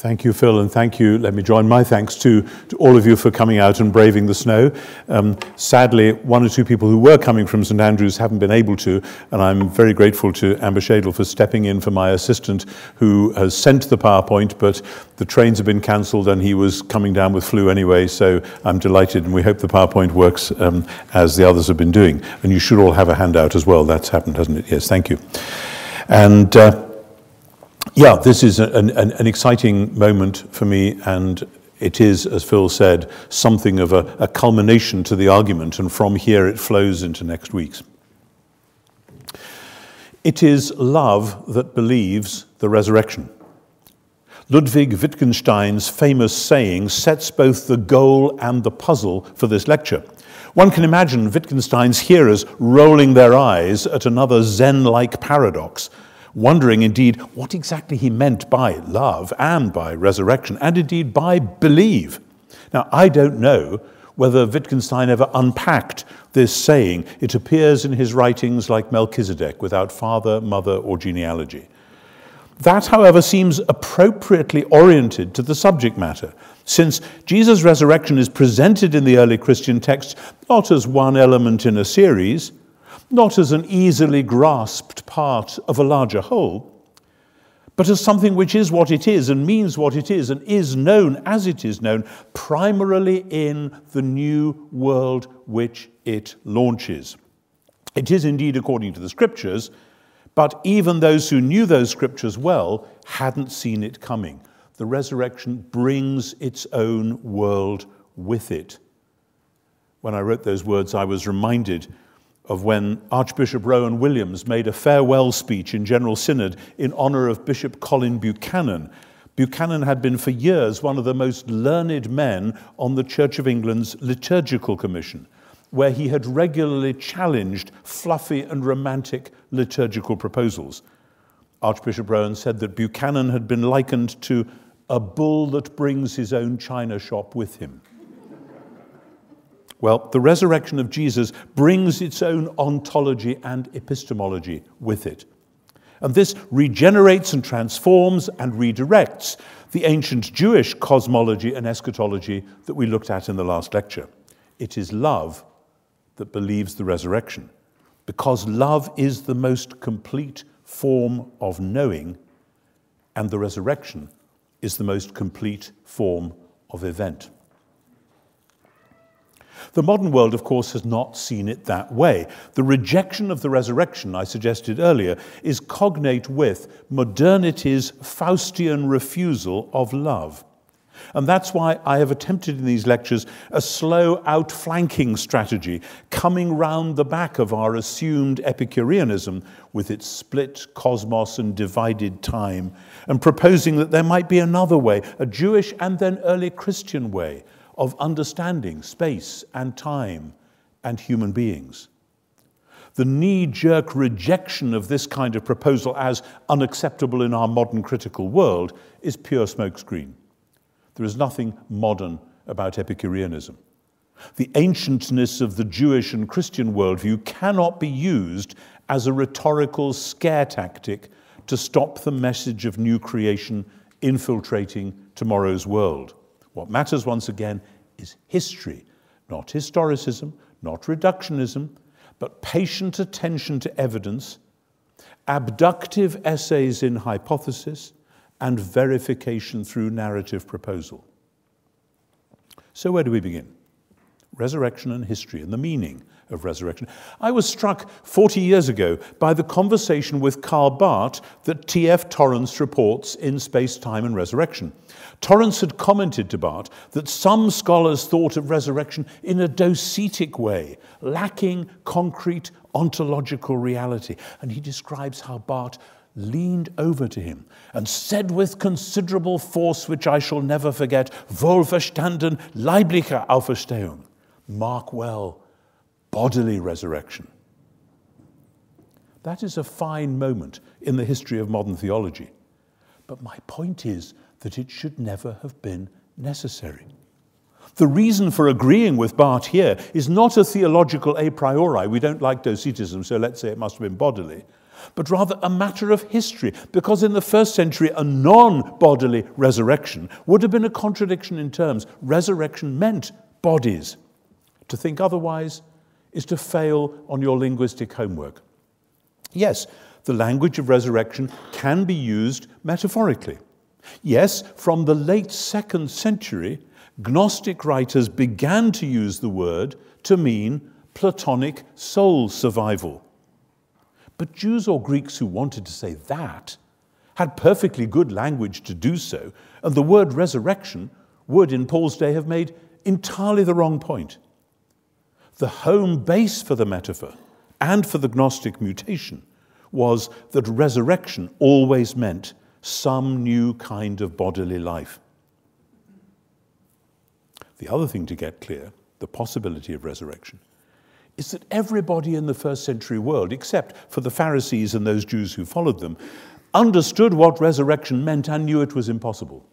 Thank you, Phil, and thank you. Let me join my thanks to, to all of you for coming out and braving the snow. Um, sadly, one or two people who were coming from St Andrews haven't been able to, and I'm very grateful to Amber Shadle for stepping in for my assistant who has sent the PowerPoint, but the trains have been cancelled and he was coming down with flu anyway, so I'm delighted, and we hope the PowerPoint works um, as the others have been doing. And you should all have a handout as well. That's happened, hasn't it? Yes, thank you. And uh, yeah, this is an, an, an, exciting moment for me, and it is, as Phil said, something of a, a culmination to the argument, and from here it flows into next week's. It is love that believes the resurrection. Ludwig Wittgenstein's famous saying sets both the goal and the puzzle for this lecture. One can imagine Wittgenstein's hearers rolling their eyes at another Zen like paradox wondering indeed what exactly he meant by love and by resurrection, and indeed by believe. Now, I don't know whether Wittgenstein ever unpacked this saying. It appears in his writings like Melchizedek, without father, mother, or genealogy. That, however, seems appropriately oriented to the subject matter, since Jesus' resurrection is presented in the early Christian text not as one element in a series, not as an easily grasped part of a larger whole, but as something which is what it is and means what it is and is known as it is known, primarily in the new world which it launches. It is indeed according to the scriptures, but even those who knew those scriptures well hadn't seen it coming. The resurrection brings its own world with it. When I wrote those words, I was reminded of when Archbishop Rowan Williams made a farewell speech in General Synod in honor of Bishop Colin Buchanan. Buchanan had been for years one of the most learned men on the Church of England's liturgical commission, where he had regularly challenged fluffy and romantic liturgical proposals. Archbishop Rowan said that Buchanan had been likened to a bull that brings his own china shop with him. Well, the resurrection of Jesus brings its own ontology and epistemology with it. And this regenerates and transforms and redirects the ancient Jewish cosmology and eschatology that we looked at in the last lecture. It is love that believes the resurrection, because love is the most complete form of knowing, and the resurrection is the most complete form of event. The modern world, of course, has not seen it that way. The rejection of the resurrection, I suggested earlier, is cognate with modernity's Faustian refusal of love. And that's why I have attempted in these lectures a slow outflanking strategy, coming round the back of our assumed Epicureanism with its split cosmos and divided time, and proposing that there might be another way, a Jewish and then early Christian way, of understanding space and time and human beings. The knee jerk rejection of this kind of proposal as unacceptable in our modern critical world is pure smokescreen. There is nothing modern about Epicureanism. The ancientness of the Jewish and Christian worldview cannot be used as a rhetorical scare tactic to stop the message of new creation infiltrating tomorrow's world. What matters, once again, is history, not historicism, not reductionism, but patient attention to evidence, abductive essays in hypothesis, and verification through narrative proposal. So, where do we begin? Resurrection and history and the meaning of resurrection. I was struck 40 years ago by the conversation with Karl Barth that T.F. Torrance reports in Space, Time, and Resurrection. Torrance had commented to Barth that some scholars thought of resurrection in a docetic way, lacking concrete ontological reality. And he describes how Barth leaned over to him and said with considerable force, which I shall never forget, Wohlverstanden, leibliche Auferstehung. Mark well, bodily resurrection. That is a fine moment in the history of modern theology. But my point is that it should never have been necessary. The reason for agreeing with Barth here is not a theological a priori. We don't like docetism, so let's say it must have been bodily. but rather a matter of history, because in the first century, a non bodily resurrection would have been a contradiction in terms. Resurrection meant bodies. To think otherwise is to fail on your linguistic homework. Yes, the language of resurrection can be used metaphorically. Yes, from the late second century, Gnostic writers began to use the word to mean Platonic soul survival. But Jews or Greeks who wanted to say that had perfectly good language to do so, and the word resurrection would, in Paul's day, have made entirely the wrong point. The home base for the metaphor and for the Gnostic mutation was that resurrection always meant some new kind of bodily life. The other thing to get clear, the possibility of resurrection, is that everybody in the first century world, except for the Pharisees and those Jews who followed them, understood what resurrection meant and knew it was impossible.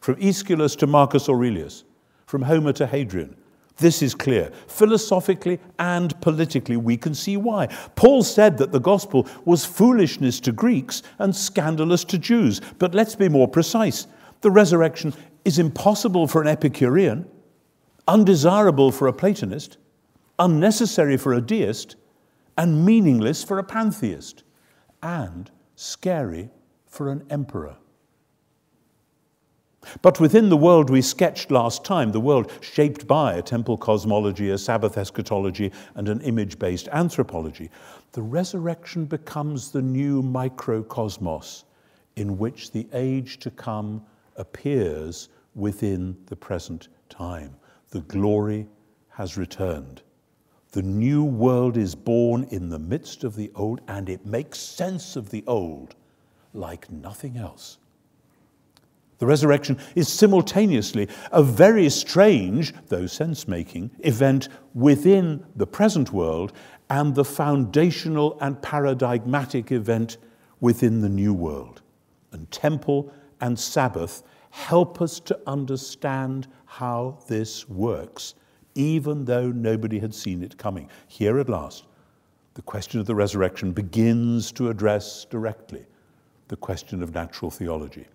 From Aeschylus to Marcus Aurelius, from Homer to Hadrian, this is clear. Philosophically and politically, we can see why. Paul said that the gospel was foolishness to Greeks and scandalous to Jews. But let's be more precise. The resurrection is impossible for an Epicurean, undesirable for a Platonist, unnecessary for a deist, and meaningless for a pantheist, and scary for an emperor. But within the world we sketched last time, the world shaped by a temple cosmology, a Sabbath eschatology, and an image based anthropology, the resurrection becomes the new microcosmos in which the age to come appears within the present time. The glory has returned. The new world is born in the midst of the old, and it makes sense of the old like nothing else. The resurrection is simultaneously a very strange, though sense making, event within the present world and the foundational and paradigmatic event within the new world. And temple and Sabbath help us to understand how this works even though nobody had seen it coming. Here at last, the question of the resurrection begins to address directly the question of natural theology.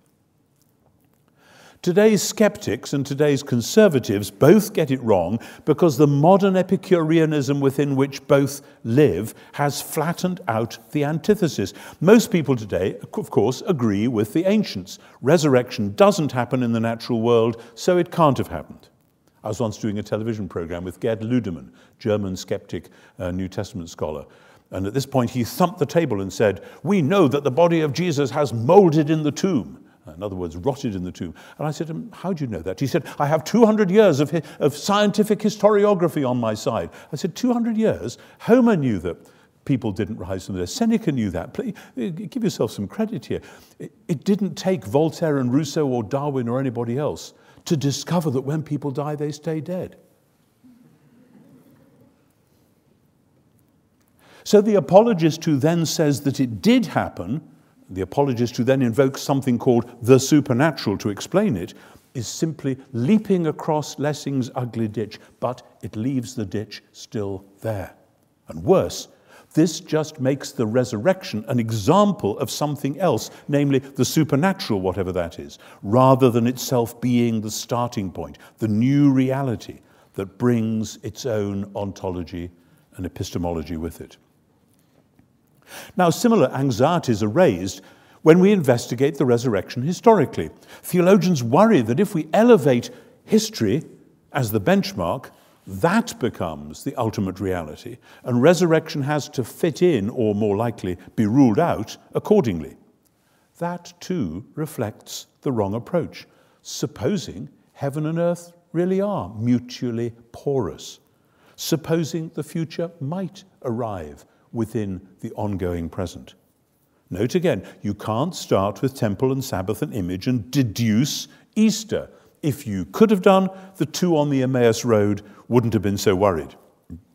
Today's skeptics and today's conservatives both get it wrong because the modern Epicureanism within which both live has flattened out the antithesis. Most people today, of course, agree with the ancients. Resurrection doesn't happen in the natural world, so it can't have happened. I was once doing a television program with Gerd Ludemann, German skeptic, uh, New Testament scholar. And at this point, he thumped the table and said, We know that the body of Jesus has molded in the tomb. In other words, rotted in the tomb. And I said him, How do you know that? He said, I have 200 years of, of scientific historiography on my side. I said, 200 years? Homer knew that people didn't rise from the dead. Seneca knew that. Please, uh, give yourself some credit here. It, it didn't take Voltaire and Rousseau or Darwin or anybody else to discover that when people die, they stay dead. So the apologist who then says that it did happen, the apologist who then invokes something called the supernatural to explain it, is simply leaping across Lessing's ugly ditch, but it leaves the ditch still there. And worse, this just makes the resurrection an example of something else, namely the supernatural, whatever that is, rather than itself being the starting point, the new reality that brings its own ontology and epistemology with it. Now, similar anxieties are raised when we investigate the resurrection historically. Theologians worry that if we elevate history as the benchmark, that becomes the ultimate reality, and resurrection has to fit in, or more likely, be ruled out accordingly. That too reflects the wrong approach, supposing heaven and earth really are mutually porous, supposing the future might arrive within the ongoing present. Note again, you can't start with temple and Sabbath and image and deduce Easter. If you could have done, the two on the Emmaus Road wouldn't have been so worried.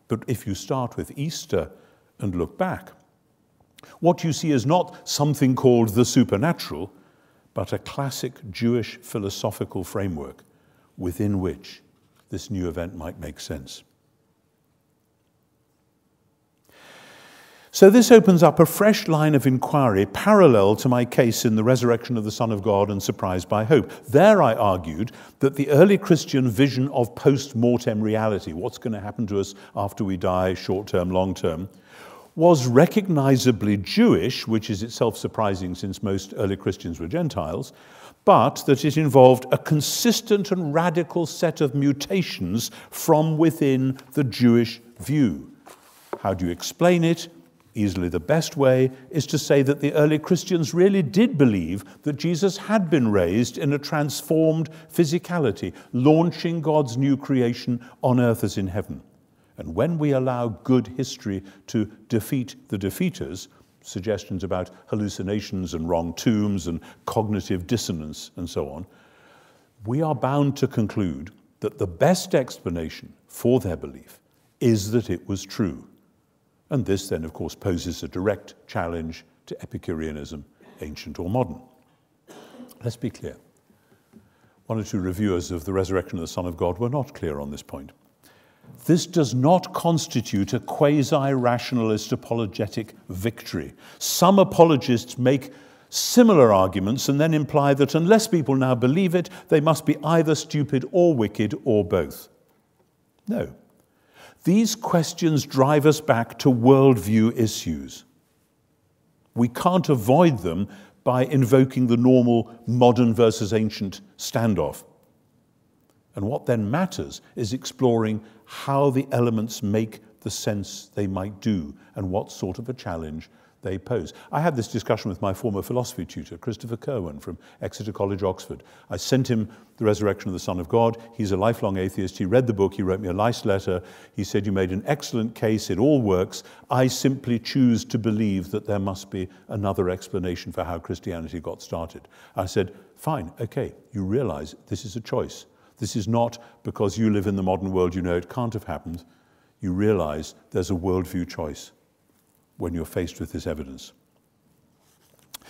But if you start with Easter and look back, what you see is not something called the supernatural, but a classic Jewish philosophical framework within which this new event might make sense. So, this opens up a fresh line of inquiry parallel to my case in the resurrection of the Son of God and Surprised by Hope. There, I argued that the early Christian vision of post mortem reality, what's going to happen to us after we die, short term, long term, was recognizably Jewish, which is itself surprising since most early Christians were Gentiles, but that it involved a consistent and radical set of mutations from within the Jewish view. How do you explain it? Easily the best way is to say that the early Christians really did believe that Jesus had been raised in a transformed physicality, launching God's new creation on earth as in heaven. And when we allow good history to defeat the defeaters, suggestions about hallucinations and wrong tombs and cognitive dissonance and so on, we are bound to conclude that the best explanation for their belief is that it was true. And this then, of course, poses a direct challenge to Epicureanism, ancient or modern. Let's be clear. One or two reviewers of the resurrection of the Son of God were not clear on this point. This does not constitute a quasi rationalist apologetic victory. Some apologists make similar arguments and then imply that unless people now believe it, they must be either stupid or wicked or both. No. These questions drive us back to worldview issues. We can't avoid them by invoking the normal modern versus ancient standoff. And what then matters is exploring how the elements make the sense they might do and what sort of a challenge they pose. I had this discussion with my former philosophy tutor, Christopher Kirwan from Exeter College, Oxford. I sent him The Resurrection of the Son of God. He's a lifelong atheist. He read the book. He wrote me a nice letter. He said, You made an excellent case. It all works. I simply choose to believe that there must be another explanation for how Christianity got started. I said, Fine, okay, you realize this is a choice. This is not because you live in the modern world, you know it can't have happened. You realize there's a worldview choice when you're faced with this evidence.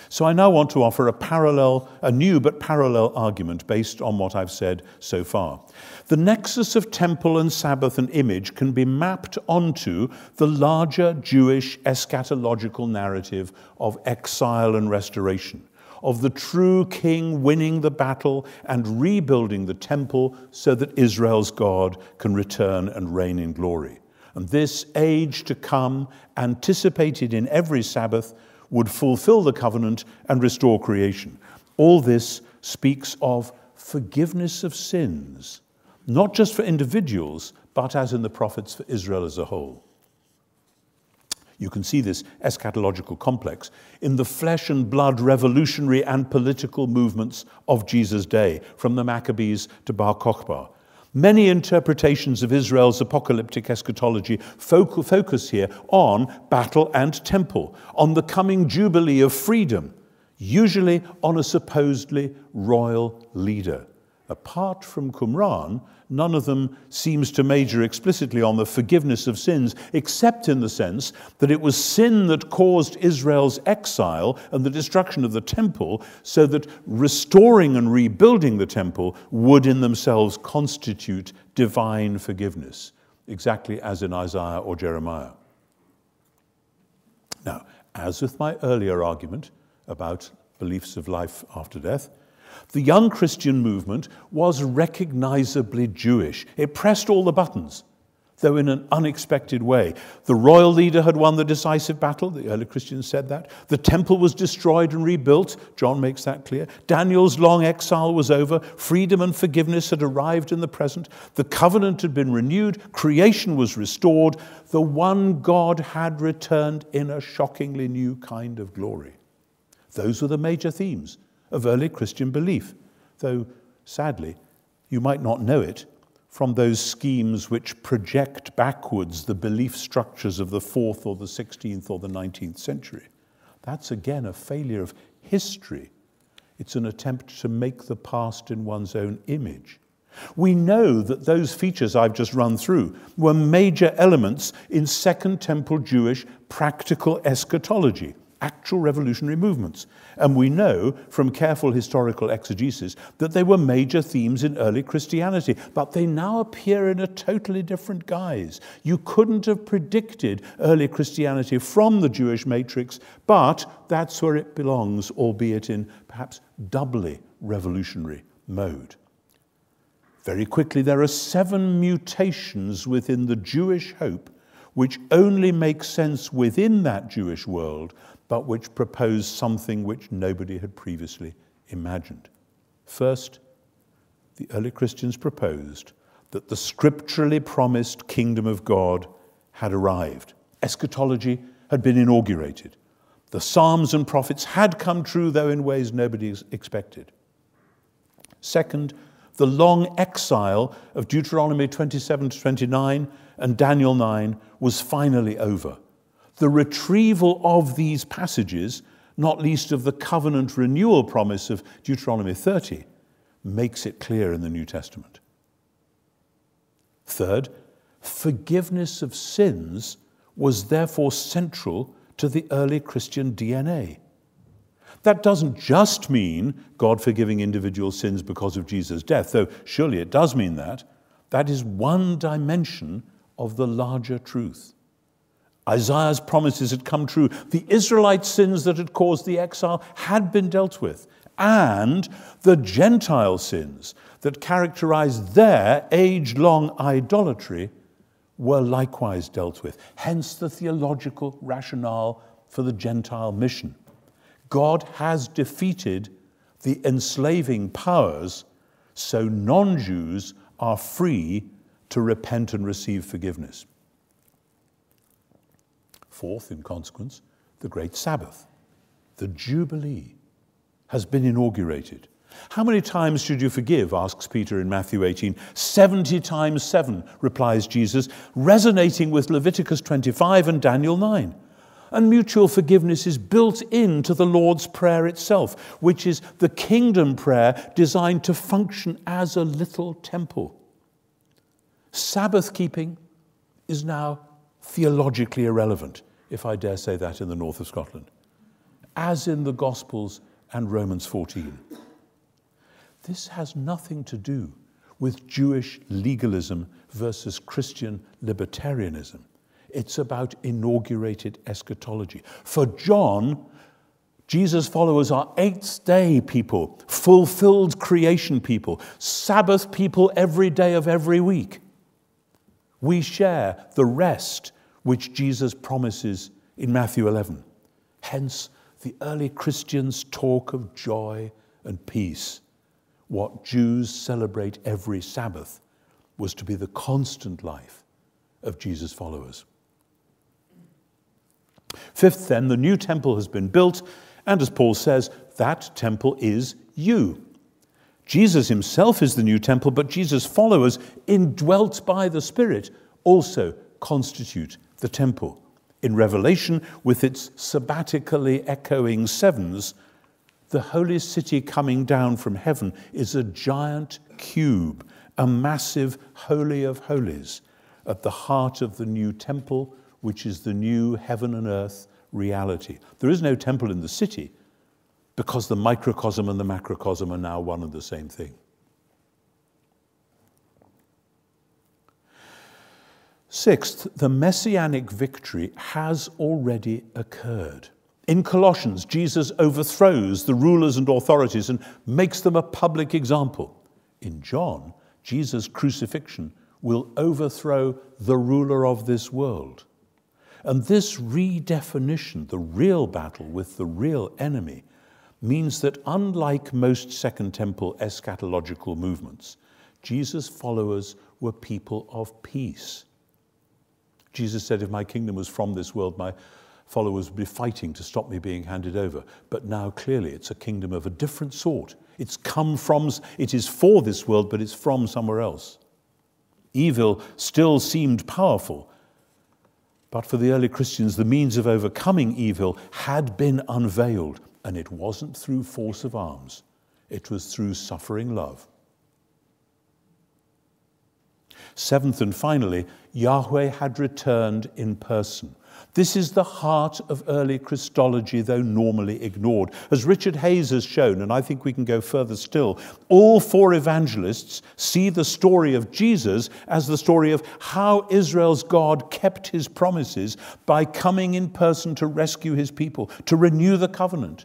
So I now want to offer a parallel, a new but parallel argument based on what I've said so far. The nexus of temple and Sabbath and image can be mapped onto the larger Jewish eschatological narrative of exile and restoration, of the true king winning the battle and rebuilding the temple so that Israel's God can return and reign in glory. And this age to come, anticipated in every Sabbath, would fulfill the covenant and restore creation. All this speaks of forgiveness of sins, not just for individuals, but as in the prophets for Israel as a whole. You can see this eschatological complex in the flesh and blood revolutionary and political movements of Jesus' day, from the Maccabees to Bar Kokhba, Many interpretations of Israel's apocalyptic eschatology focus here on battle and temple, on the coming jubilee of freedom, usually on a supposedly royal leader. Apart from Qumran, none of them seems to major explicitly on the forgiveness of sins, except in the sense that it was sin that caused Israel's exile and the destruction of the temple, so that restoring and rebuilding the temple would in themselves constitute divine forgiveness, exactly as in Isaiah or Jeremiah. Now, as with my earlier argument about beliefs of life after death, the young Christian movement was recognizably Jewish. It pressed all the buttons, though in an unexpected way. The royal leader had won the decisive battle. The early Christians said that. The temple was destroyed and rebuilt. John makes that clear. Daniel's long exile was over. Freedom and forgiveness had arrived in the present. The covenant had been renewed. Creation was restored. The one God had returned in a shockingly new kind of glory. Those were the major themes of early Christian belief, though sadly, you might not know it from those schemes which project backwards the belief structures of the 4th or the 16th or the 19th century. That's again a failure of history. It's an attempt to make the past in one's own image. We know that those features I've just run through were major elements in Second Temple Jewish practical eschatology actual revolutionary movements. And we know from careful historical exegesis that they were major themes in early Christianity, but they now appear in a totally different guise. You couldn't have predicted early Christianity from the Jewish matrix, but that's where it belongs, albeit in perhaps doubly revolutionary mode. Very quickly, there are seven mutations within the Jewish hope which only make sense within that Jewish world, but which proposed something which nobody had previously imagined. First, the early Christians proposed that the scripturally promised kingdom of God had arrived. Eschatology had been inaugurated. The Psalms and prophets had come true, though in ways nobody expected. Second, the long exile of Deuteronomy 27 to 29 and Daniel 9 was finally over. The retrieval of these passages, not least of the covenant renewal promise of Deuteronomy 30, makes it clear in the New Testament. Third, forgiveness of sins was therefore central to the early Christian DNA. That doesn't just mean God forgiving individual sins because of Jesus' death, though surely it does mean that. That is one dimension of the larger truth. Isaiah's promises had come true. The Israelite sins that had caused the exile had been dealt with, and the Gentile sins that characterized their age long idolatry were likewise dealt with. Hence the theological rationale for the Gentile mission. God has defeated the enslaving powers, so non Jews are free to repent and receive forgiveness. Fourth, in consequence, the great Sabbath, the Jubilee, has been inaugurated. How many times should you forgive? asks Peter in Matthew 18. 70 times 7, replies Jesus, resonating with Leviticus 25 and Daniel 9. And mutual forgiveness is built into the Lord's Prayer itself, which is the kingdom prayer designed to function as a little temple. Sabbath keeping is now theologically irrelevant, if I dare say that in the north of Scotland, as in the Gospels and Romans 14. This has nothing to do with Jewish legalism versus Christian libertarianism. It's about inaugurated eschatology. For John, Jesus' followers are eighth day people, fulfilled creation people, Sabbath people every day of every week. We share the rest which Jesus promises in Matthew 11. Hence, the early Christians talk of joy and peace. What Jews celebrate every Sabbath was to be the constant life of Jesus' followers. Fifth, then, the new temple has been built, and as Paul says, that temple is you. Jesus himself is the new temple, but Jesus' followers, indwelt by the Spirit, also constitute the temple. In Revelation, with its sabbatically echoing sevens, the holy city coming down from heaven is a giant cube, a massive holy of holies, at the heart of the new temple which is the new heaven and earth reality. There is no temple in the city because the microcosm and the macrocosm are now one and the same thing. Sixth, the messianic victory has already occurred. In Colossians, Jesus overthrows the rulers and authorities and makes them a public example. In John, Jesus' crucifixion will overthrow the ruler of this world. And this redefinition, the real battle with the real enemy, means that unlike most Second Temple eschatological movements, Jesus' followers were people of peace. Jesus said, If my kingdom was from this world, my followers would be fighting to stop me being handed over. But now clearly it's a kingdom of a different sort. It's come from, it is for this world, but it's from somewhere else. Evil still seemed powerful, but for the early Christians, the means of overcoming evil had been unveiled, and it wasn't through force of arms, it was through suffering love. Seventh and finally, Yahweh had returned in person. This is the heart of early Christology, though normally ignored. As Richard Hays has shown, and I think we can go further still, all four evangelists see the story of Jesus as the story of how Israel's God kept his promises by coming in person to rescue his people, to renew the covenant,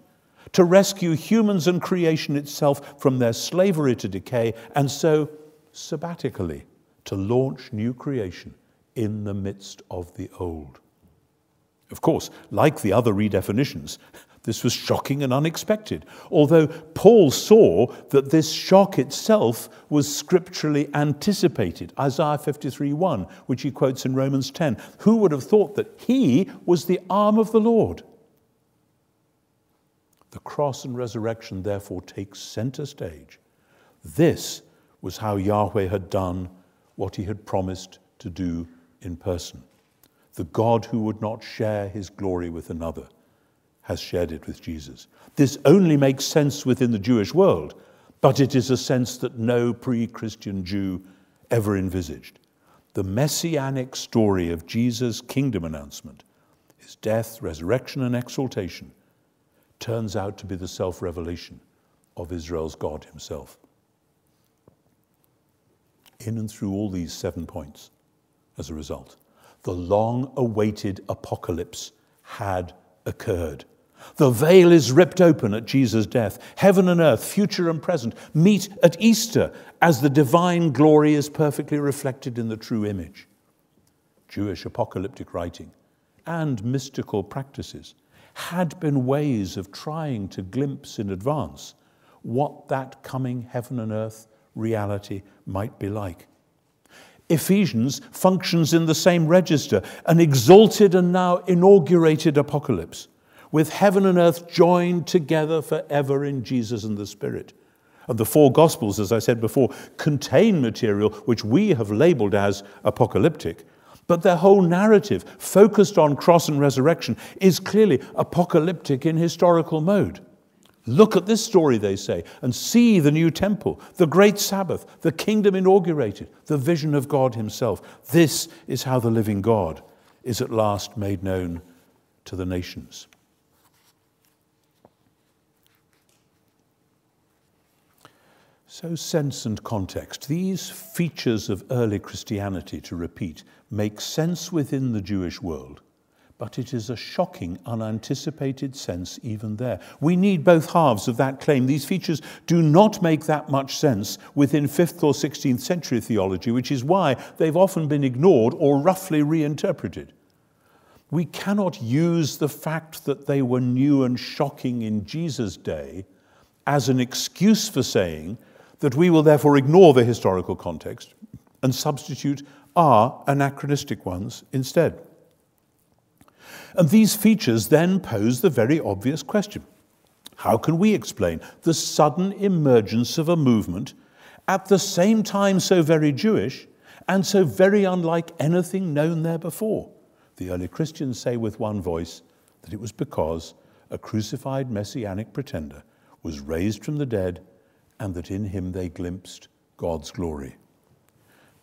to rescue humans and creation itself from their slavery to decay, and so sabbatically to launch new creation in the midst of the old. Of course, like the other redefinitions, this was shocking and unexpected, although Paul saw that this shock itself was scripturally anticipated. Isaiah 53:1, which he quotes in Romans 10. Who would have thought that he was the arm of the Lord? The cross and resurrection therefore take center stage. This was how Yahweh had done what he had promised to do in person. The God who would not share his glory with another has shared it with Jesus. This only makes sense within the Jewish world, but it is a sense that no pre Christian Jew ever envisaged. The messianic story of Jesus' kingdom announcement, his death, resurrection, and exaltation, turns out to be the self revelation of Israel's God himself. In and through all these seven points, as a result, the long awaited apocalypse had occurred. The veil is ripped open at Jesus' death. Heaven and earth, future and present, meet at Easter as the divine glory is perfectly reflected in the true image. Jewish apocalyptic writing and mystical practices had been ways of trying to glimpse in advance what that coming heaven and earth reality might be like. Ephesians functions in the same register, an exalted and now inaugurated apocalypse, with heaven and earth joined together forever in Jesus and the Spirit. And the four Gospels, as I said before, contain material which we have labeled as apocalyptic, but their whole narrative, focused on cross and resurrection, is clearly apocalyptic in historical mode. Look at this story, they say, and see the new temple, the great Sabbath, the kingdom inaugurated, the vision of God Himself. This is how the living God is at last made known to the nations. So, sense and context, these features of early Christianity, to repeat, make sense within the Jewish world but it is a shocking, unanticipated sense even there. We need both halves of that claim. These features do not make that much sense within 5th or 16th century theology, which is why they've often been ignored or roughly reinterpreted. We cannot use the fact that they were new and shocking in Jesus' day as an excuse for saying that we will therefore ignore the historical context and substitute our anachronistic ones instead. And these features then pose the very obvious question How can we explain the sudden emergence of a movement at the same time so very Jewish and so very unlike anything known there before? The early Christians say with one voice that it was because a crucified messianic pretender was raised from the dead and that in him they glimpsed God's glory.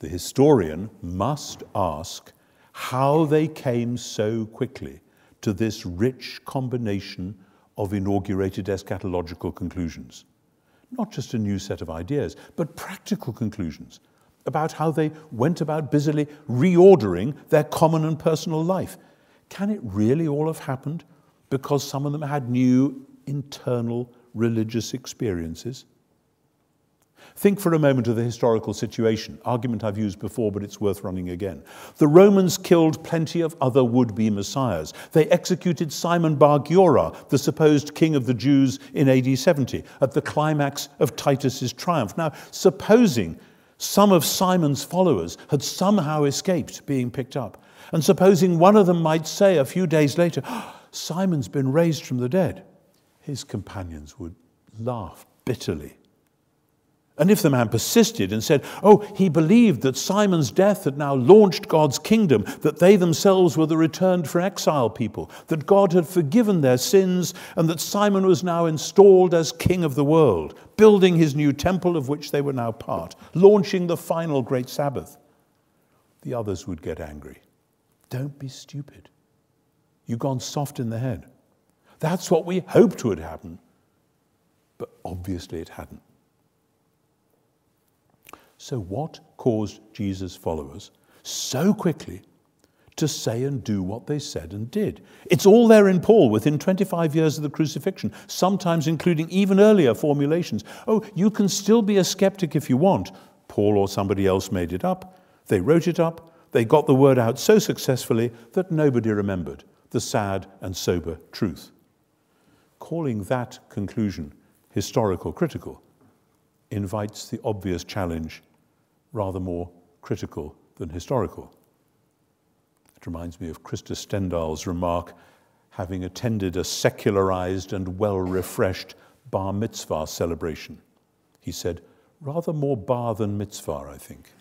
The historian must ask how they came so quickly to this rich combination of inaugurated eschatological conclusions. Not just a new set of ideas, but practical conclusions about how they went about busily reordering their common and personal life. Can it really all have happened because some of them had new internal religious experiences? Think for a moment of the historical situation, argument I've used before, but it's worth running again. The Romans killed plenty of other would be messiahs. They executed Simon bar Giora, the supposed king of the Jews, in AD 70, at the climax of Titus's triumph. Now, supposing some of Simon's followers had somehow escaped being picked up, and supposing one of them might say a few days later, oh, Simon's been raised from the dead, his companions would laugh bitterly and if the man persisted and said, Oh, he believed that Simon's death had now launched God's kingdom, that they themselves were the returned for exile people, that God had forgiven their sins, and that Simon was now installed as king of the world, building his new temple of which they were now part, launching the final great Sabbath, the others would get angry. Don't be stupid. You've gone soft in the head. That's what we hoped would happen. But obviously it hadn't. So, what caused Jesus' followers so quickly to say and do what they said and did? It's all there in Paul within 25 years of the crucifixion, sometimes including even earlier formulations. Oh, you can still be a skeptic if you want. Paul or somebody else made it up. They wrote it up. They got the word out so successfully that nobody remembered the sad and sober truth. Calling that conclusion historical critical invites the obvious challenge rather more critical than historical. It reminds me of Krister Stendahl's remark having attended a secularized and well refreshed bar mitzvah celebration. He said, rather more bar than mitzvah, I think.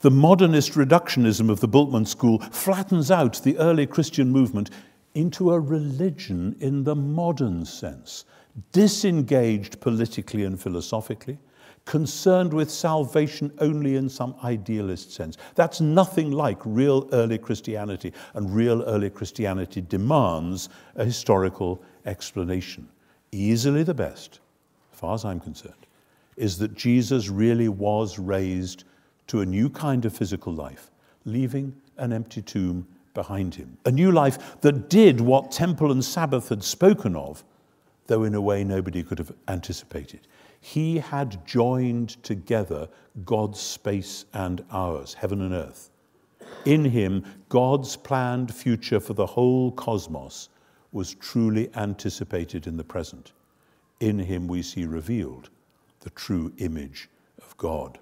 The modernist reductionism of the Bultmann school flattens out the early Christian movement into a religion in the modern sense, disengaged politically and philosophically, concerned with salvation only in some idealist sense. That's nothing like real early Christianity, and real early Christianity demands a historical explanation. Easily the best, as far as I'm concerned, is that Jesus really was raised to a new kind of physical life, leaving an empty tomb behind him. A new life that did what temple and Sabbath had spoken of, though in a way nobody could have anticipated. He had joined together God's space and ours, heaven and earth. In him, God's planned future for the whole cosmos was truly anticipated in the present. In him, we see revealed the true image of God.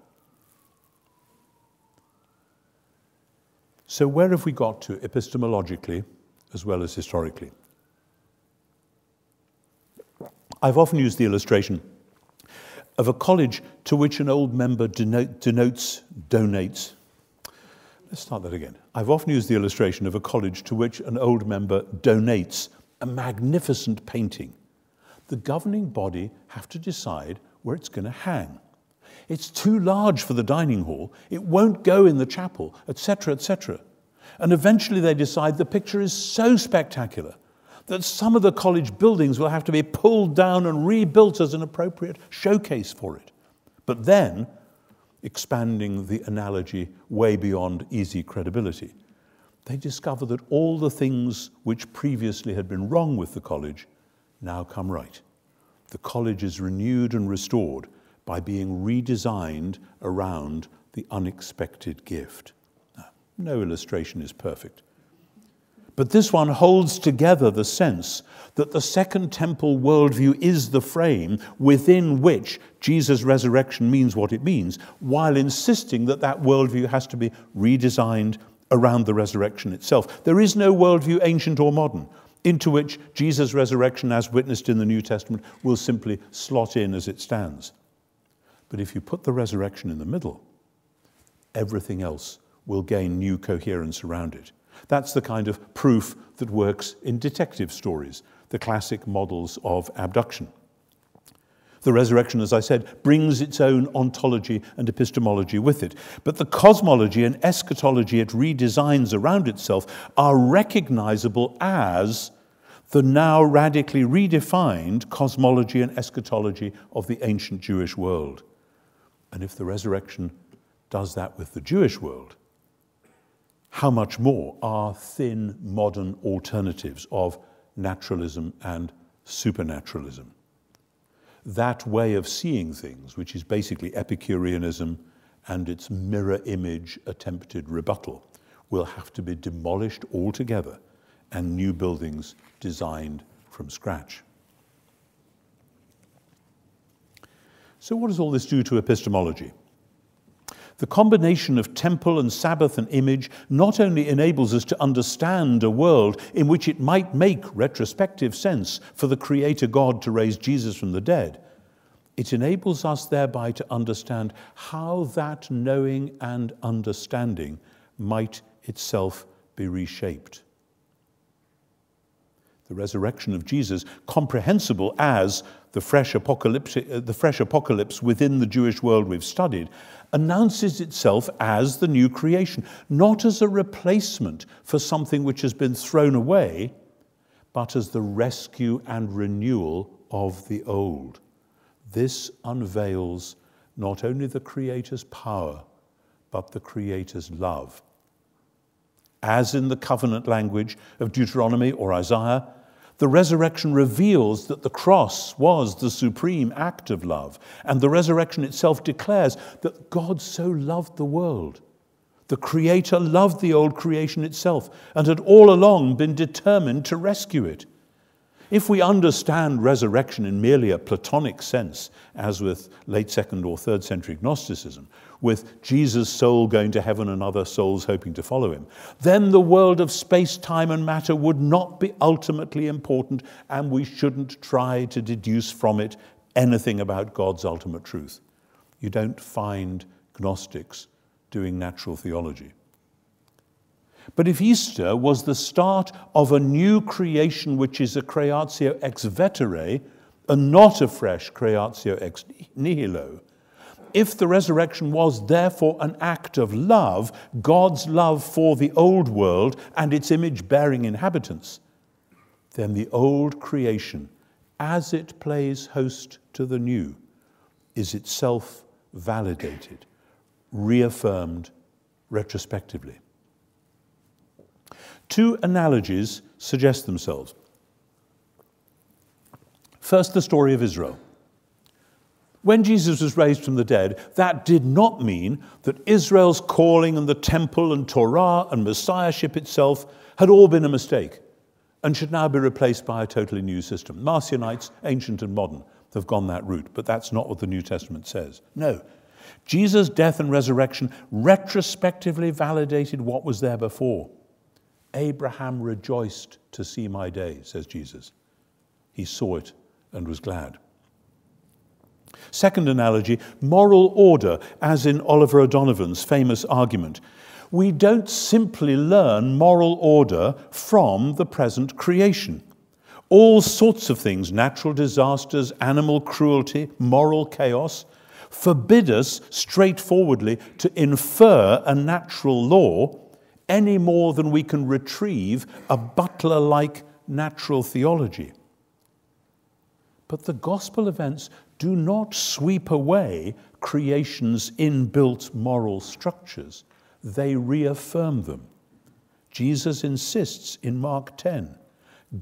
So, where have we got to epistemologically as well as historically? I've often used the illustration of a college to which an old member denote, denotes, donates. Let's start that again. I've often used the illustration of a college to which an old member donates a magnificent painting. The governing body have to decide where it's going to hang. It's too large for the dining hall. It won't go in the chapel, etc., etc. And eventually they decide the picture is so spectacular that some of the college buildings will have to be pulled down and rebuilt as an appropriate showcase for it. But then, expanding the analogy way beyond easy credibility, they discover that all the things which previously had been wrong with the college now come right. The college is renewed and restored by being redesigned around the unexpected gift. Now, no illustration is perfect. But this one holds together the sense that the Second Temple worldview is the frame within which Jesus' resurrection means what it means, while insisting that that worldview has to be redesigned around the resurrection itself. There is no worldview, ancient or modern, into which Jesus' resurrection, as witnessed in the New Testament, will simply slot in as it stands. But if you put the resurrection in the middle, everything else will gain new coherence around it. That's the kind of proof that works in detective stories, the classic models of abduction. The resurrection, as I said, brings its own ontology and epistemology with it. But the cosmology and eschatology it redesigns around itself are recognizable as the now radically redefined cosmology and eschatology of the ancient Jewish world. And if the resurrection does that with the Jewish world, how much more are thin modern alternatives of naturalism and supernaturalism? That way of seeing things, which is basically Epicureanism and its mirror image attempted rebuttal, will have to be demolished altogether and new buildings designed from scratch. So, what does all this do to epistemology? The combination of temple and Sabbath and image not only enables us to understand a world in which it might make retrospective sense for the Creator God to raise Jesus from the dead, it enables us thereby to understand how that knowing and understanding might itself be reshaped. The resurrection of Jesus, comprehensible as the fresh, apocalypse, uh, the fresh apocalypse within the Jewish world we've studied, announces itself as the new creation, not as a replacement for something which has been thrown away, but as the rescue and renewal of the old. This unveils not only the Creator's power, but the Creator's love. As in the covenant language of Deuteronomy or Isaiah, the resurrection reveals that the cross was the supreme act of love, and the resurrection itself declares that God so loved the world. The Creator loved the old creation itself and had all along been determined to rescue it. If we understand resurrection in merely a Platonic sense, as with late second or third century Gnosticism, with Jesus' soul going to heaven and other souls hoping to follow him, then the world of space, time, and matter would not be ultimately important, and we shouldn't try to deduce from it anything about God's ultimate truth. You don't find Gnostics doing natural theology. But if Easter was the start of a new creation, which is a creatio ex vetere, and not a fresh creatio ex nihilo, if the resurrection was therefore an act of love, God's love for the old world and its image bearing inhabitants, then the old creation, as it plays host to the new, is itself validated, reaffirmed retrospectively. Two analogies suggest themselves. First, the story of Israel. When Jesus was raised from the dead, that did not mean that Israel's calling and the temple and Torah and Messiahship itself had all been a mistake and should now be replaced by a totally new system. Marcionites, ancient and modern, have gone that route, but that's not what the New Testament says. No. Jesus' death and resurrection retrospectively validated what was there before. Abraham rejoiced to see my day, says Jesus. He saw it and was glad. Second analogy moral order, as in Oliver O'Donovan's famous argument. We don't simply learn moral order from the present creation. All sorts of things, natural disasters, animal cruelty, moral chaos, forbid us straightforwardly to infer a natural law any more than we can retrieve a butler like natural theology. But the gospel events do not sweep away creation's inbuilt moral structures, they reaffirm them. Jesus insists in Mark 10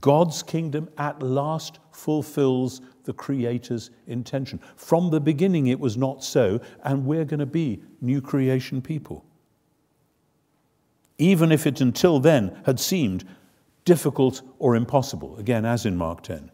God's kingdom at last fulfills the Creator's intention. From the beginning, it was not so, and we're going to be new creation people even if it until then had seemed difficult or impossible, again, as in Mark 10.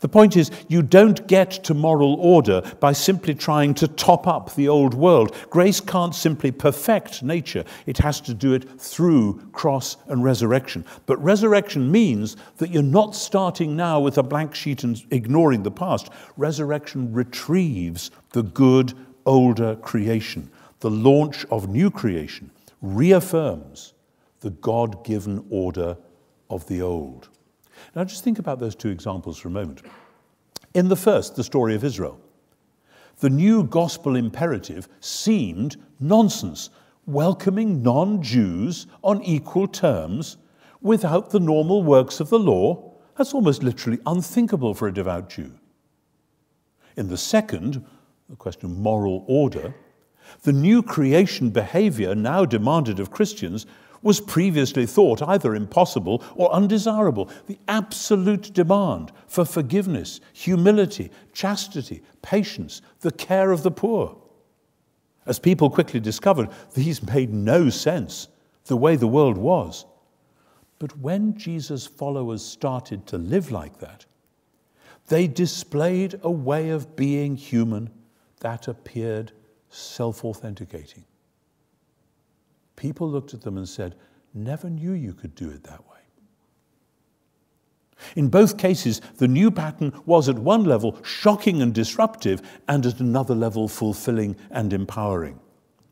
The point is, you don't get to moral order by simply trying to top up the old world. Grace can't simply perfect nature, it has to do it through cross and resurrection. But resurrection means that you're not starting now with a blank sheet and ignoring the past. Resurrection retrieves the good, older creation, the launch of new creation reaffirms the God given order of the old. Now, just think about those two examples for a moment. In the first, the story of Israel, the new gospel imperative seemed nonsense, welcoming non Jews on equal terms without the normal works of the law. That's almost literally unthinkable for a devout Jew. In the second, the question of moral order, the new creation behavior now demanded of Christians was previously thought either impossible or undesirable. The absolute demand for forgiveness, humility, chastity, patience, the care of the poor. As people quickly discovered, these made no sense the way the world was. But when Jesus' followers started to live like that, they displayed a way of being human that appeared self authenticating. People looked at them and said, Never knew you could do it that way. In both cases, the new pattern was at one level shocking and disruptive, and at another level fulfilling and empowering.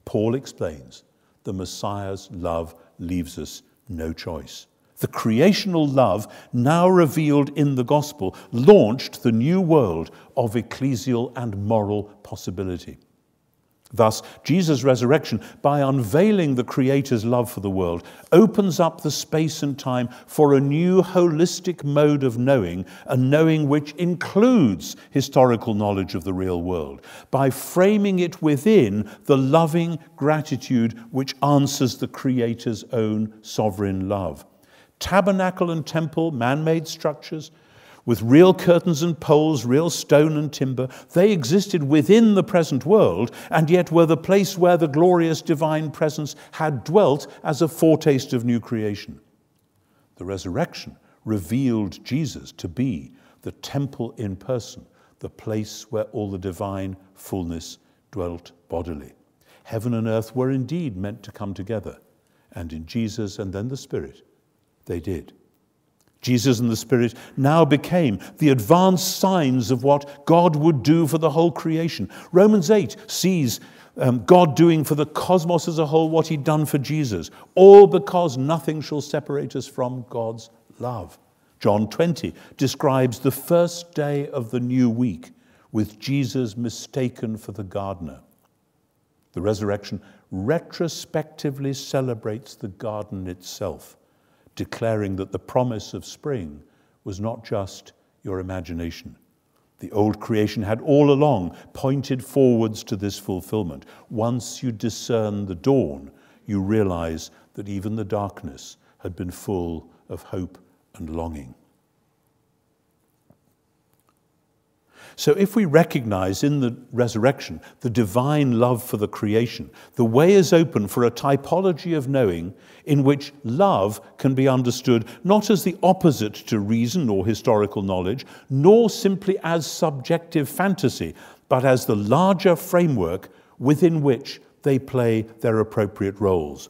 Paul explains the Messiah's love leaves us no choice. The creational love, now revealed in the gospel, launched the new world of ecclesial and moral possibility. Thus, Jesus' resurrection, by unveiling the Creator's love for the world, opens up the space and time for a new holistic mode of knowing, a knowing which includes historical knowledge of the real world, by framing it within the loving gratitude which answers the Creator's own sovereign love. Tabernacle and temple, man made structures, with real curtains and poles, real stone and timber. They existed within the present world, and yet were the place where the glorious divine presence had dwelt as a foretaste of new creation. The resurrection revealed Jesus to be the temple in person, the place where all the divine fullness dwelt bodily. Heaven and earth were indeed meant to come together, and in Jesus and then the Spirit, they did. Jesus and the Spirit now became the advanced signs of what God would do for the whole creation. Romans 8 sees um, God doing for the cosmos as a whole what He'd done for Jesus, all because nothing shall separate us from God's love. John 20 describes the first day of the new week with Jesus mistaken for the gardener. The resurrection retrospectively celebrates the garden itself declaring that the promise of spring was not just your imagination. The old creation had all along pointed forwards to this fulfillment. Once you discern the dawn, you realize that even the darkness had been full of hope and longing. So, if we recognize in the resurrection the divine love for the creation, the way is open for a typology of knowing in which love can be understood not as the opposite to reason or historical knowledge, nor simply as subjective fantasy, but as the larger framework within which they play their appropriate roles.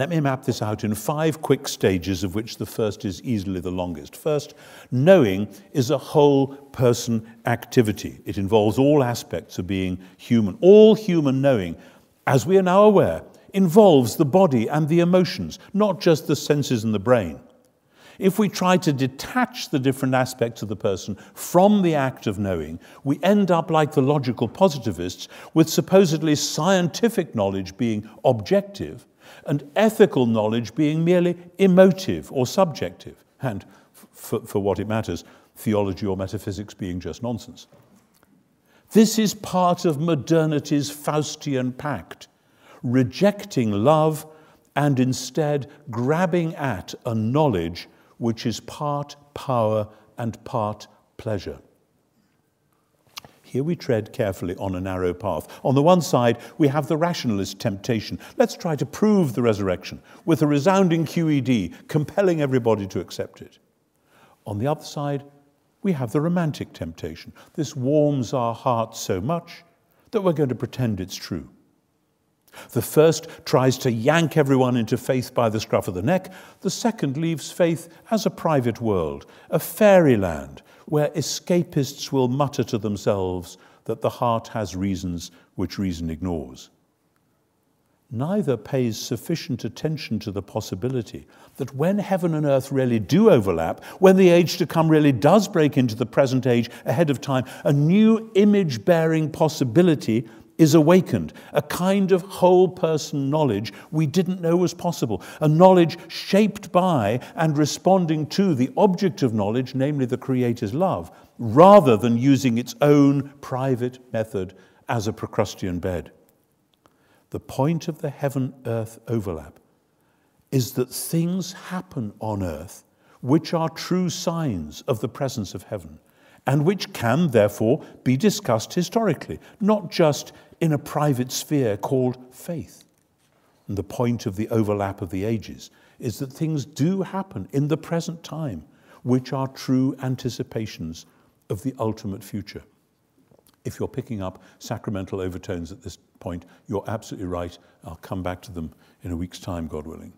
Let me map this out in five quick stages, of which the first is easily the longest. First, knowing is a whole person activity. It involves all aspects of being human. All human knowing, as we are now aware, involves the body and the emotions, not just the senses and the brain. If we try to detach the different aspects of the person from the act of knowing, we end up like the logical positivists, with supposedly scientific knowledge being objective and ethical knowledge being merely emotive or subjective, and for, for what it matters, theology or metaphysics being just nonsense. This is part of modernity's Faustian pact, rejecting love and instead grabbing at a knowledge which is part power and part pleasure. Here we tread carefully on a narrow path. On the one side, we have the rationalist temptation. Let's try to prove the resurrection with a resounding QED, compelling everybody to accept it. On the other side, we have the romantic temptation. This warms our hearts so much that we're going to pretend it's true. The first tries to yank everyone into faith by the scruff of the neck. The second leaves faith as a private world, a fairyland where escapists will mutter to themselves that the heart has reasons which reason ignores. Neither pays sufficient attention to the possibility that when heaven and earth really do overlap, when the age to come really does break into the present age ahead of time, a new image bearing possibility is awakened, a kind of whole person knowledge we didn't know was possible, a knowledge shaped by and responding to the object of knowledge, namely the Creator's love, rather than using its own private method as a Procrustean bed. The point of the heaven earth overlap is that things happen on earth which are true signs of the presence of heaven and which can therefore be discussed historically, not just in a private sphere called faith. And the point of the overlap of the ages is that things do happen in the present time, which are true anticipations of the ultimate future. If you're picking up sacramental overtones at this point, you're absolutely right. I'll come back to them in a week's time, God willing.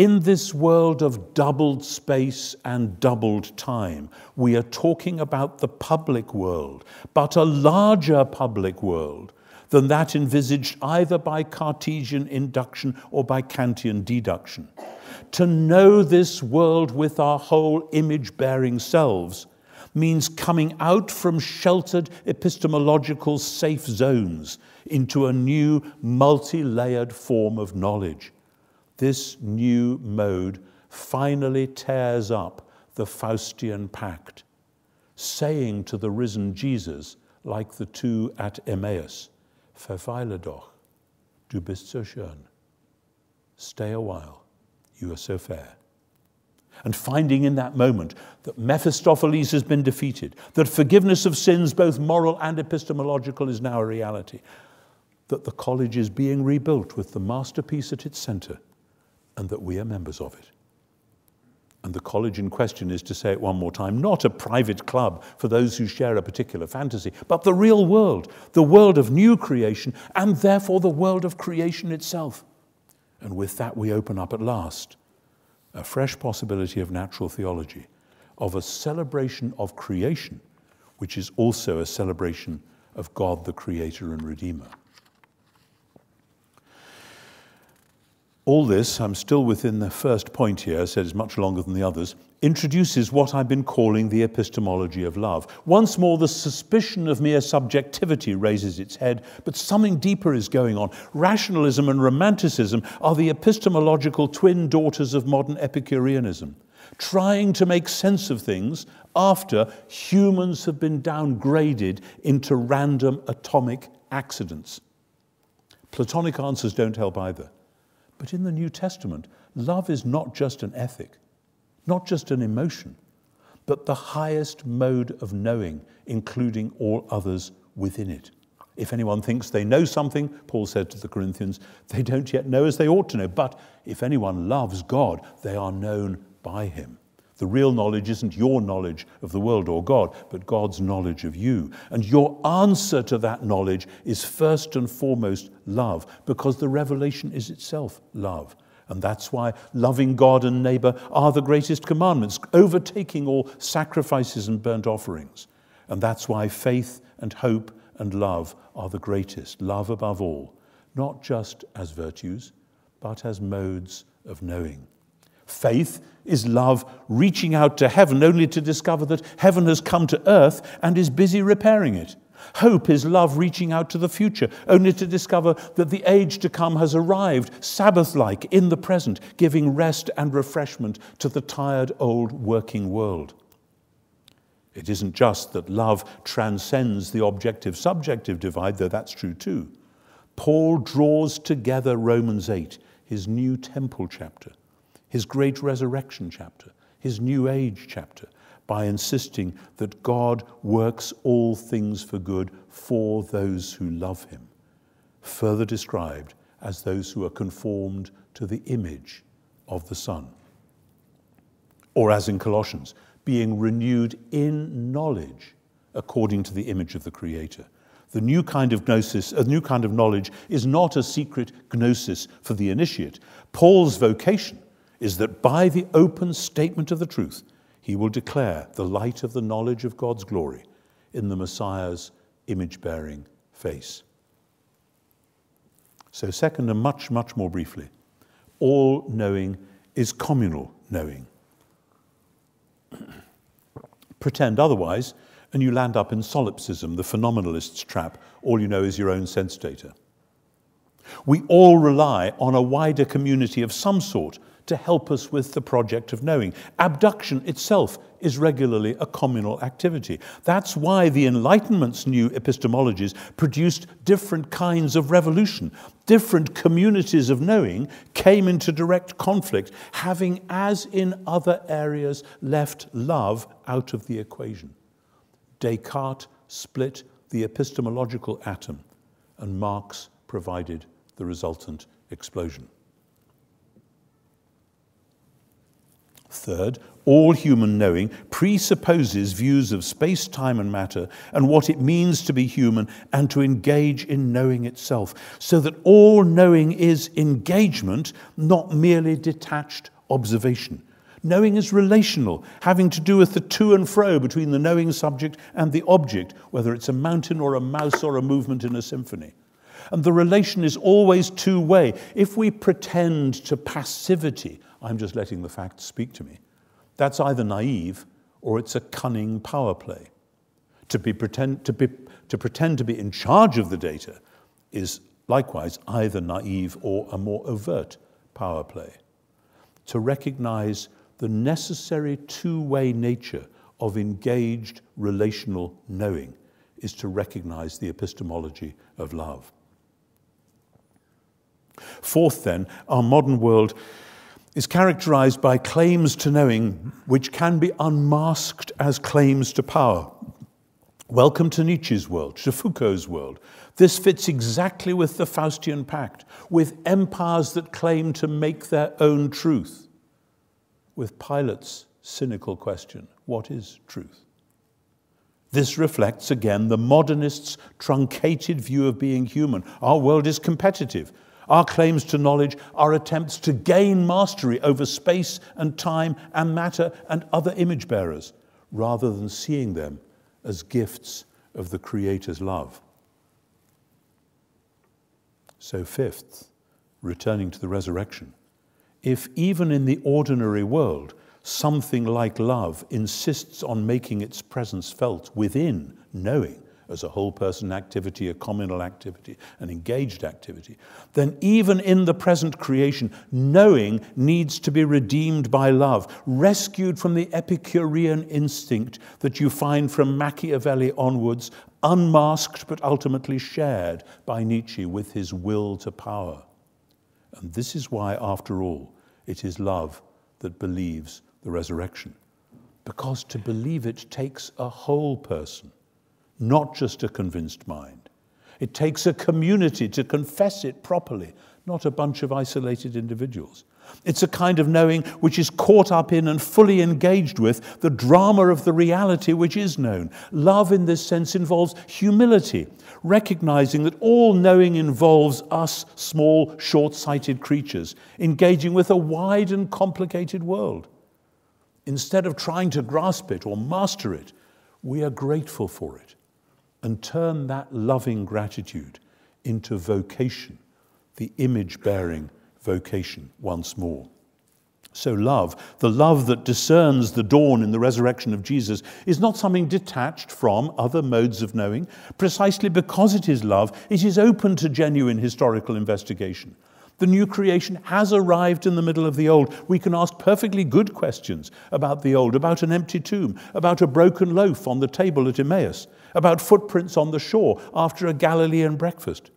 In this world of doubled space and doubled time, we are talking about the public world, but a larger public world than that envisaged either by Cartesian induction or by Kantian deduction. To know this world with our whole image bearing selves means coming out from sheltered epistemological safe zones into a new multi layered form of knowledge. This new mode finally tears up the Faustian pact, saying to the risen Jesus, like the two at Emmaus, Verweile doch, du bist so schön. Stay a while, you are so fair. And finding in that moment that Mephistopheles has been defeated, that forgiveness of sins, both moral and epistemological, is now a reality, that the college is being rebuilt with the masterpiece at its center, and that we are members of it. And the college in question is, to say it one more time, not a private club for those who share a particular fantasy, but the real world, the world of new creation, and therefore the world of creation itself. And with that, we open up at last a fresh possibility of natural theology, of a celebration of creation, which is also a celebration of God the Creator and Redeemer. All this, I'm still within the first point here, I said it's much longer than the others, introduces what I've been calling the epistemology of love. Once more, the suspicion of mere subjectivity raises its head, but something deeper is going on. Rationalism and romanticism are the epistemological twin daughters of modern Epicureanism, trying to make sense of things after humans have been downgraded into random atomic accidents. Platonic answers don't help either. But in the New Testament, love is not just an ethic, not just an emotion, but the highest mode of knowing, including all others within it. If anyone thinks they know something, Paul said to the Corinthians, they don't yet know as they ought to know. But if anyone loves God, they are known by him. The real knowledge isn't your knowledge of the world or God, but God's knowledge of you. And your answer to that knowledge is first and foremost love, because the revelation is itself love. And that's why loving God and neighbor are the greatest commandments, overtaking all sacrifices and burnt offerings. And that's why faith and hope and love are the greatest, love above all, not just as virtues, but as modes of knowing. Faith is love reaching out to heaven only to discover that heaven has come to earth and is busy repairing it. Hope is love reaching out to the future, only to discover that the age to come has arrived, Sabbath like, in the present, giving rest and refreshment to the tired old working world. It isn't just that love transcends the objective subjective divide, though that's true too. Paul draws together Romans 8, his new temple chapter, his great resurrection chapter, his new age chapter, by insisting that God works all things for good for those who love him, further described as those who are conformed to the image of the Son. Or as in Colossians, being renewed in knowledge according to the image of the Creator. The new kind of gnosis, a new kind of knowledge, is not a secret gnosis for the initiate. Paul's vocation is that by the open statement of the truth, he will declare the light of the knowledge of God's glory in the Messiah's image bearing face. So, second, and much, much more briefly, all knowing is communal knowing. Pretend otherwise, and you land up in solipsism, the phenomenalist's trap. All you know is your own sense data. We all rely on a wider community of some sort to help us with the project of knowing. Abduction itself is regularly a communal activity. That's why the Enlightenment's new epistemologies produced different kinds of revolution. Different communities of knowing came into direct conflict, having, as in other areas, left love out of the equation. Descartes split the epistemological atom, and Marx provided the resultant explosion. Third, all human knowing presupposes views of space, time, and matter and what it means to be human and to engage in knowing itself, so that all knowing is engagement, not merely detached observation. Knowing is relational, having to do with the to and fro between the knowing subject and the object, whether it's a mountain or a mouse or a movement in a symphony. And the relation is always two way. If we pretend to passivity, I'm just letting the facts speak to me, that's either naive or it's a cunning power play. To, be pretend, to, be, to pretend to be in charge of the data is likewise either naive or a more overt power play. To recognize the necessary two way nature of engaged relational knowing is to recognize the epistemology of love. Fourth, then, our modern world is characterized by claims to knowing which can be unmasked as claims to power. Welcome to Nietzsche's world, to Foucault's world. This fits exactly with the Faustian Pact, with empires that claim to make their own truth, with Pilate's cynical question what is truth? This reflects again the modernists' truncated view of being human. Our world is competitive. Our claims to knowledge are attempts to gain mastery over space and time and matter and other image bearers, rather than seeing them as gifts of the Creator's love. So, fifth, returning to the resurrection, if even in the ordinary world something like love insists on making its presence felt within knowing, as a whole person activity, a communal activity, an engaged activity, then even in the present creation, knowing needs to be redeemed by love, rescued from the Epicurean instinct that you find from Machiavelli onwards, unmasked but ultimately shared by Nietzsche with his will to power. And this is why, after all, it is love that believes the resurrection. Because to believe it takes a whole person not just a convinced mind. It takes a community to confess it properly, not a bunch of isolated individuals. It's a kind of knowing which is caught up in and fully engaged with the drama of the reality which is known. Love, in this sense, involves humility, recognizing that all knowing involves us, small, short sighted creatures, engaging with a wide and complicated world. Instead of trying to grasp it or master it, we are grateful for it and turn that loving gratitude into vocation, the image bearing vocation once more. So, love, the love that discerns the dawn in the resurrection of Jesus, is not something detached from other modes of knowing. Precisely because it is love, it is open to genuine historical investigation. The new creation has arrived in the middle of the old. We can ask perfectly good questions about the old, about an empty tomb, about a broken loaf on the table at Emmaus, about footprints on the shore after a Galilean breakfast.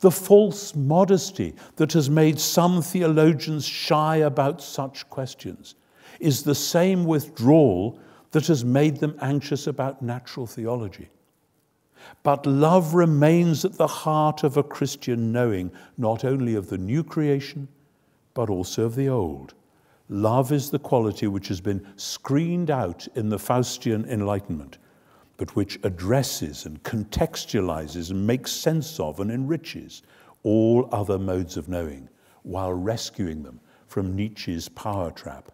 The false modesty that has made some theologians shy about such questions is the same withdrawal that has made them anxious about natural theology. But love remains at the heart of a Christian knowing, not only of the new creation, but also of the old. Love is the quality which has been screened out in the Faustian Enlightenment, but which addresses and contextualizes and makes sense of and enriches all other modes of knowing while rescuing them from Nietzsche's power trap.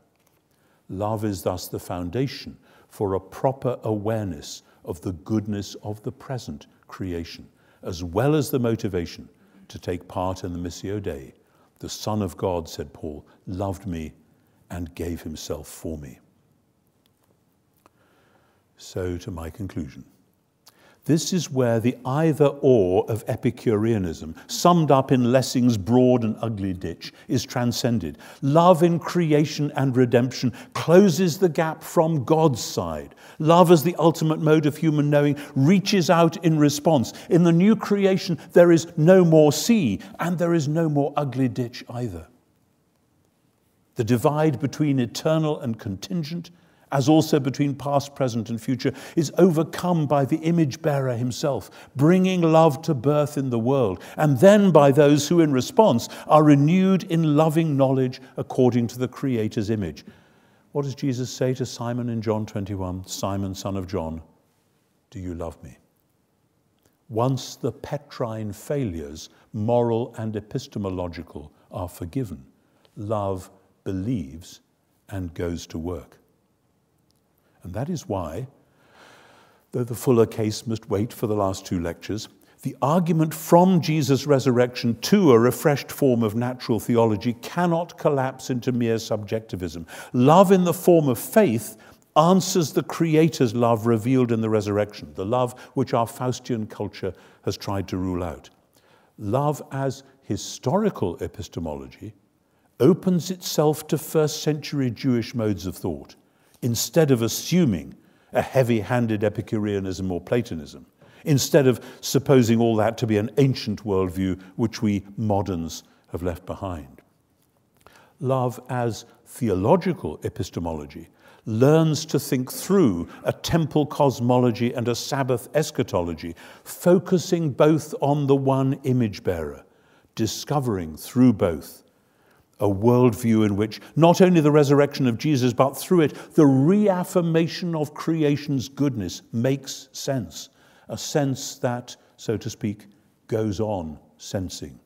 Love is thus the foundation for a proper awareness of the goodness of the present creation, as well as the motivation to take part in the Missio Dei. The Son of God, said Paul, loved me and gave himself for me. So, to my conclusion. This is where the either or of Epicureanism, summed up in Lessing's broad and ugly ditch, is transcended. Love in creation and redemption closes the gap from God's side. Love, as the ultimate mode of human knowing, reaches out in response. In the new creation, there is no more sea, and there is no more ugly ditch either. The divide between eternal and contingent as also between past, present, and future, is overcome by the image bearer himself, bringing love to birth in the world, and then by those who, in response, are renewed in loving knowledge according to the Creator's image. What does Jesus say to Simon in John 21? Simon, son of John, do you love me? Once the Petrine failures, moral and epistemological, are forgiven, love believes and goes to work. And that is why, though the fuller case must wait for the last two lectures, The argument from Jesus' resurrection to a refreshed form of natural theology cannot collapse into mere subjectivism. Love in the form of faith answers the Creator's love revealed in the resurrection, the love which our Faustian culture has tried to rule out. Love as historical epistemology opens itself to first century Jewish modes of thought instead of assuming a heavy handed Epicureanism or Platonism instead of supposing all that to be an ancient worldview which we moderns have left behind. Love as theological epistemology learns to think through a temple cosmology and a Sabbath eschatology, focusing both on the one image bearer, discovering through both a worldview in which not only the resurrection of Jesus, but through it, the reaffirmation of creation's goodness makes sense a sense that, so to speak, goes on sensing.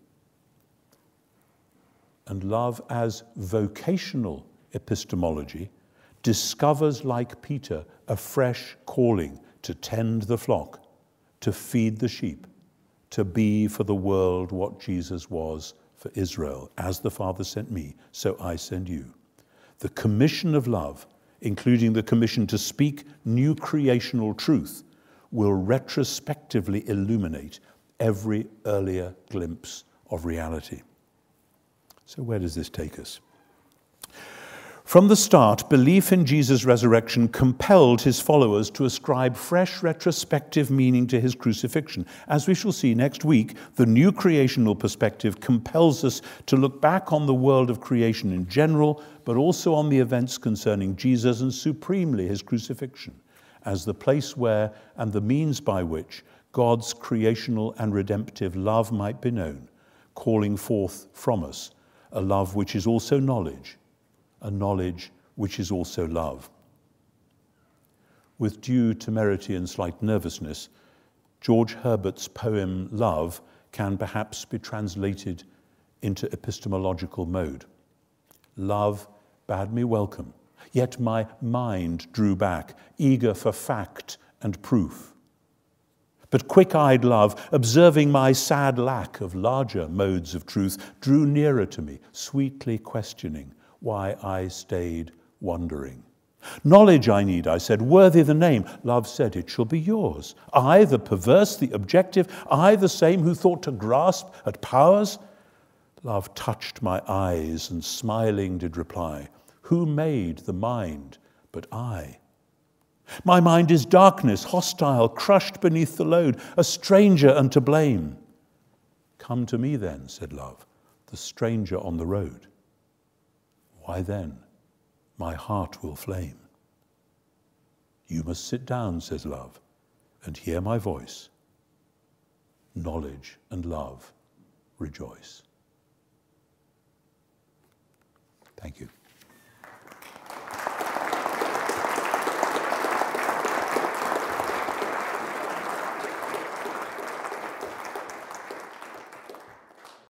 And love as vocational epistemology discovers, like Peter, a fresh calling to tend the flock, to feed the sheep, to be for the world what Jesus was for Israel. As the Father sent me, so I send you. The commission of love, including the commission to speak new creational truth, will retrospectively illuminate every earlier glimpse of reality. So, where does this take us? From the start, belief in Jesus' resurrection compelled his followers to ascribe fresh retrospective meaning to his crucifixion. As we shall see next week, the new creational perspective compels us to look back on the world of creation in general, but also on the events concerning Jesus and supremely his crucifixion as the place where and the means by which God's creational and redemptive love might be known, calling forth from us a love which is also knowledge, a knowledge which is also love. With due temerity and slight nervousness, George Herbert's poem Love can perhaps be translated into epistemological mode. Love bade me welcome Yet my mind drew back, eager for fact and proof. But quick eyed love, observing my sad lack of larger modes of truth, drew nearer to me, sweetly questioning why I stayed wondering. Knowledge I need, I said, worthy the name. Love said, It shall be yours. I, the perverse, the objective, I, the same who thought to grasp at powers. Love touched my eyes and smiling did reply, who made the mind but I? My mind is darkness, hostile, crushed beneath the load, a stranger and to blame. Come to me then, said love, the stranger on the road. Why then, my heart will flame. You must sit down, says love, and hear my voice. Knowledge and love rejoice. Thank you.